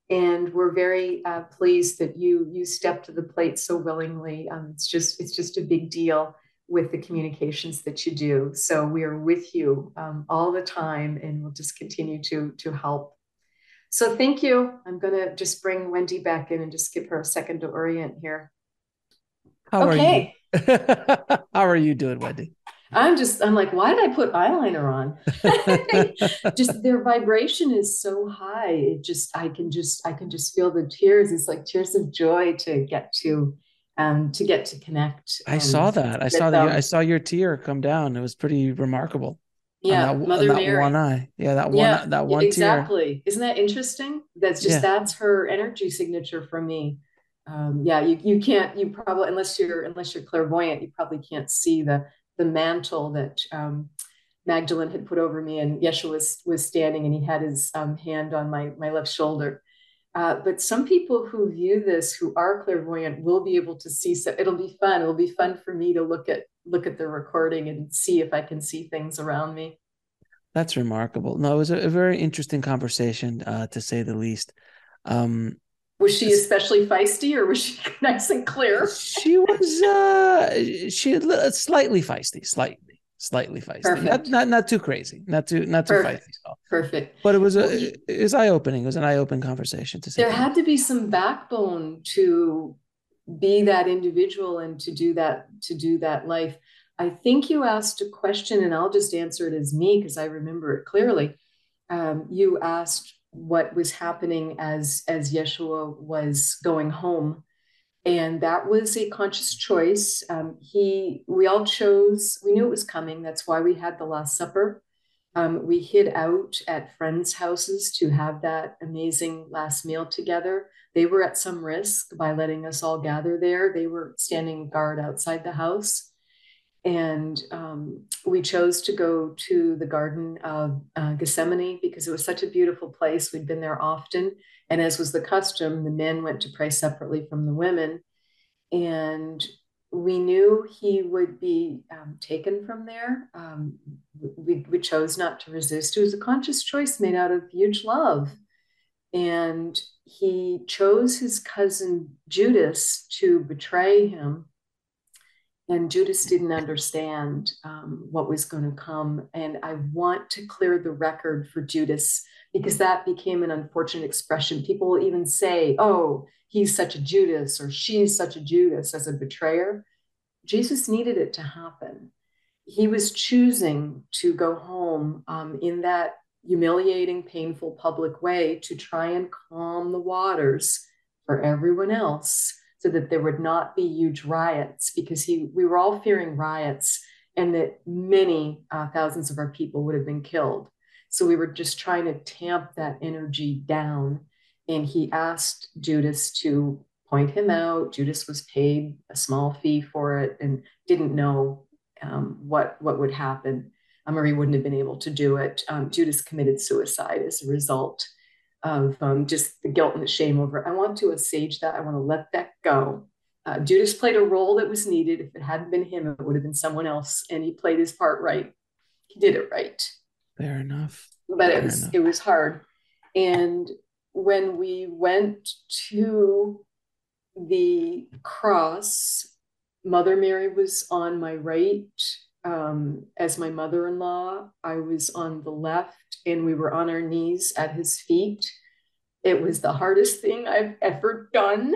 Speaker 2: And we're very uh, pleased that you you stepped to the plate so willingly. Um, it's just it's just a big deal with the communications that you do. So we are with you um, all the time, and we'll just continue to to help. So thank you. I'm going to just bring Wendy back in and just give her a second to orient here.
Speaker 1: How okay. How are you doing, Wendy?
Speaker 2: I'm just, I'm like, why did I put eyeliner on? just their vibration is so high. It just, I can just, I can just feel the tears. It's like tears of joy to get to, um, to get to connect.
Speaker 1: I saw that. I saw that. I saw your tear come down. It was pretty remarkable.
Speaker 2: Yeah,
Speaker 1: that,
Speaker 2: Mother
Speaker 1: that
Speaker 2: Mary.
Speaker 1: one eye. Yeah, that one.
Speaker 2: Yeah,
Speaker 1: that one
Speaker 2: exactly.
Speaker 1: tear.
Speaker 2: Isn't that interesting? That's just
Speaker 1: Yeah.
Speaker 2: that's her energy signature for me. Um, yeah, you you can't you probably unless you're unless you're clairvoyant, you probably can't see the the mantle that um, Magdalene had put over me, and Yeshua was was standing, and he had his um, hand on my my left shoulder. Uh, but some people who view this, who are clairvoyant, will be able to see. So it'll be fun. It'll be fun for me to look at look at the recording and see if I can see things around me.
Speaker 1: That's remarkable. No, it was a, a very interesting conversation, uh, to say the least. Um,
Speaker 2: Was she especially feisty, or was she nice and clear?
Speaker 1: she was uh, she slightly feisty, slightly, slightly feisty. Not,
Speaker 2: Perfect.
Speaker 1: not not too crazy, not too not too
Speaker 2: Perfect.
Speaker 1: feisty. at all.
Speaker 2: Perfect.
Speaker 1: But it was
Speaker 2: Well,
Speaker 1: a
Speaker 2: you-
Speaker 1: it was eye opening. It was an eye opening conversation to say.
Speaker 2: There
Speaker 1: the
Speaker 2: had to be some backbone to be that individual and to do that to do that life. I think you asked a question, and I'll just answer it as me because I remember it clearly. Um, you asked what was happening as as Yeshua was going home, and that was a conscious choice. Um, he, we all chose. We knew it was coming. That's why we had the Last Supper. Um, we hid out at friends' houses to have that amazing last meal together. They were at some risk by letting us all gather there. They were standing guard outside the house. And um, we chose to go to the Garden of uh, Gethsemane because it was such a beautiful place. We'd been there often. And as was the custom, the men went to pray separately from the women. And we knew he would be um, taken from there. Um, we, we chose not to resist. It was a conscious choice made out of huge love. And he chose his cousin Judas to betray him. And Judas didn't understand um, what was going to come. And I want to clear the record for Judas because that became an unfortunate expression. People will even say, oh, he's such a Judas or she's such a Judas as a betrayer. Jesus needed it to happen. He was choosing to go home um, in that humiliating, painful public way to try and calm the waters for everyone else so that there would not be huge riots because he we were all fearing riots and that many uh, thousands of our people would have been killed. So we were just trying to tamp that energy down. And he asked judas to point him out. Judas was paid a small fee for it and didn't know um, what what would happen. Marie wouldn't have been able to do it. Um, judas committed suicide as a result of um, just the guilt and the shame over it. I want to assuage that. I want to let that go. Uh, Judas played a role that was needed. If it hadn't been him, it would have been someone else, and he played his part right. He did it right,
Speaker 1: Fair enough.
Speaker 2: but it was
Speaker 1: enough.
Speaker 2: it was hard. And when we went to the cross, Mother Mary was on my right um, as my mother-in-law. I was on the left, and we were on our knees at his feet. It was the hardest thing I've ever done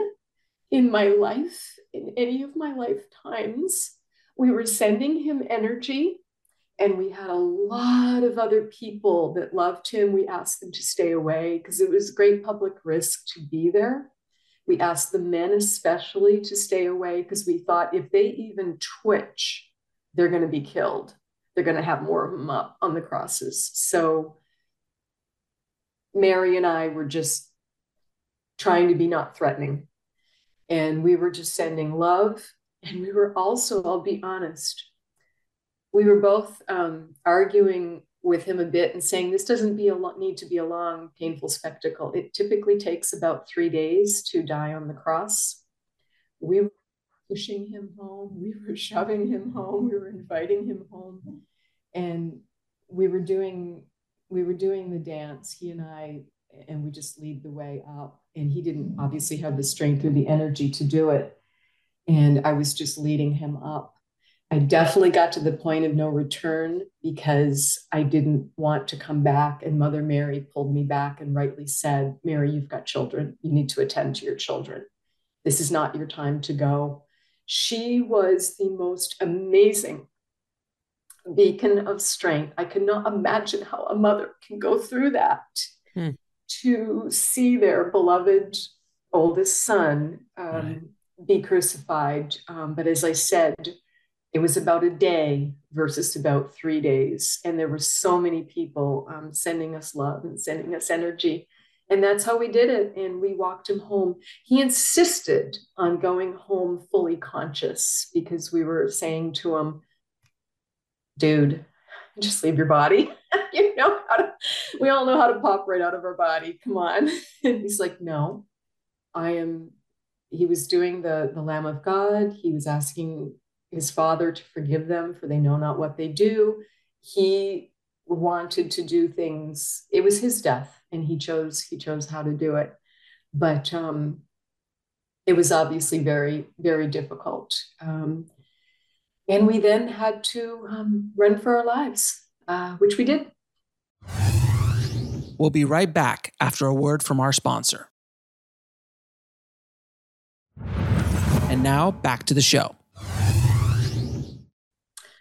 Speaker 2: in my life, in any of my lifetimes. We were sending him energy, and we had a lot of other people that loved him. We asked them to stay away because it was great public risk to be there. We asked the men, especially, to stay away because we thought if they even twitch, they're going to be killed. They're going to have more of them up on the crosses. So Mary and I were just trying to be not threatening. And we were just sending love. And we were also, I'll be honest, we were both um, arguing with him a bit and saying this doesn't be a lo- need to be a long, painful spectacle. It typically takes about three days to die on the cross. We pushing him home. We were shoving him home. We were inviting him home, and we were doing we were doing the dance. He and I, and we just lead the way up. And he didn't obviously have the strength or the energy to do it. And I was just leading him up. I definitely got to the point of no return because I didn't want to come back. And Mother Mary pulled me back and rightly said, Mary, you've got children. You need to attend to your children. This is not your time to go. She was the most amazing beacon of strength. I cannot imagine how a mother can go through that hmm. to see their beloved oldest son um, right. be crucified. Um, but as I said, it was about a day versus about three days. And there were so many people um, sending us love and sending us energy. And that's how we did it. And we walked him home. He insisted on going home fully conscious because we were saying to him, dude, just leave your body. you know how to, we all know how to pop right out of our body. Come on. and he's like, no, I am. He was doing the, the Lamb of God. He was asking his father to forgive them for they know not what they do. He wanted to do things. It was his death and he chose he chose how to do it. But um, it was obviously very very difficult. Um, and we then had to um, run for our lives uh, which we did.
Speaker 1: We'll be right back after a word from our sponsor. And now back to the show.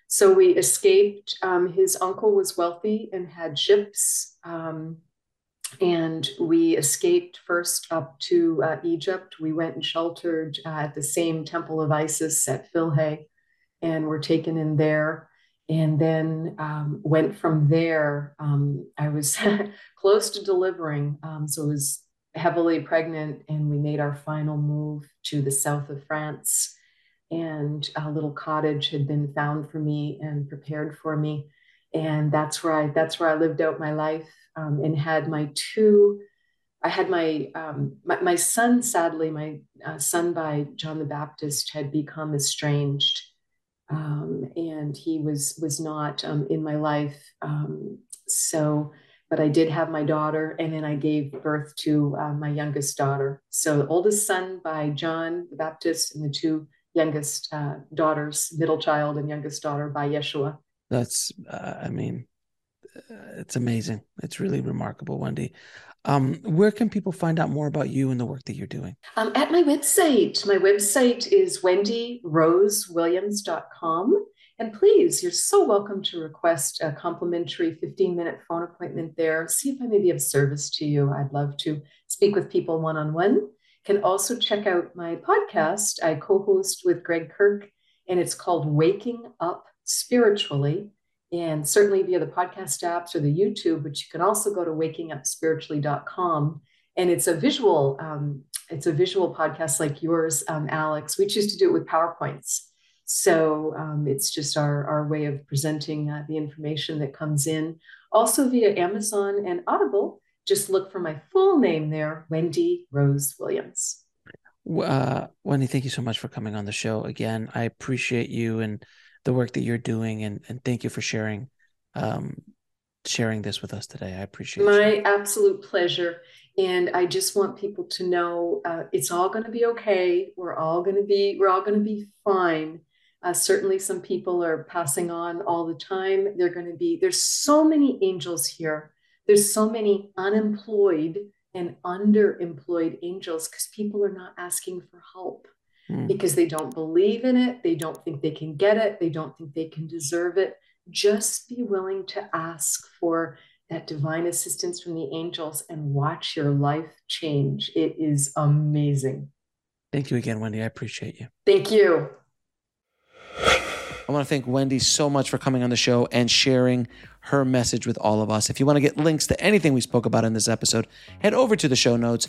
Speaker 2: So we escaped um, his uncle was wealthy and had ships um, and we escaped first up to uh, Egypt. We went and sheltered uh, at the same temple of Isis at Philae and were taken in there. And then um, went from there. Um, I was close to delivering, um, so I was heavily pregnant, and we made our final move to the south of France. And a little cottage had been found for me and prepared for me, and that's where I that's where I lived out my life um, and had my two. I had my, um, my, my son. Sadly, my uh, son by John the Baptist had become estranged, um, and he was was not um, in my life. Um, so, but I did have my daughter, and then I gave birth to uh, my youngest daughter. So, the oldest son by John the Baptist, and the two youngest uh, daughters, middle child and youngest daughter by Yeshua.
Speaker 1: That's, uh, I mean, it's amazing. It's really remarkable, Wendy. Um, where can people find out more about you and the work that you're doing?
Speaker 2: Um, at my website. My website is wendyrosewilliams.com. And please, you're so welcome to request a complimentary 15 minute phone appointment there. See if I may be of service to you. I'd love to speak with people one on one. Can also check out my podcast. I co host with Greg Kirk, and it's called Waking Up Spiritually and certainly via the podcast apps or the YouTube, but you can also go to wakingupspiritually.com. And it's a visual, um, it's a visual podcast like yours, um, Alex. We choose to do it with PowerPoints. So um, it's just our, our way of presenting uh, the information that comes in. Also via Amazon and Audible, just look for my full name there, Wendy Rose Williams.
Speaker 1: Uh, Wendy, thank you so much for coming on the show again. I appreciate you and the work that you're doing and, and thank you for sharing um, sharing this with us today. I appreciate it.
Speaker 2: my you. absolute pleasure. And I just want people to know uh, it's all going to be okay. We're all going to be we're all going to be fine. Uh, certainly, some people are passing on all the time. They're going to be there's so many angels here. There's so many unemployed and underemployed angels because people are not asking for help mm. because they don't believe in it. They don't think they can get it. They don't think they can deserve it. Just be willing to ask for that divine assistance from the angels and watch your life change. It is amazing.
Speaker 1: Thank you again, Wendy. I appreciate you.
Speaker 2: Thank you.
Speaker 1: I want to thank Wendy so much for coming on the show and sharing her message with all of us. If you want to get links to anything we spoke about in this episode, head over to the show notes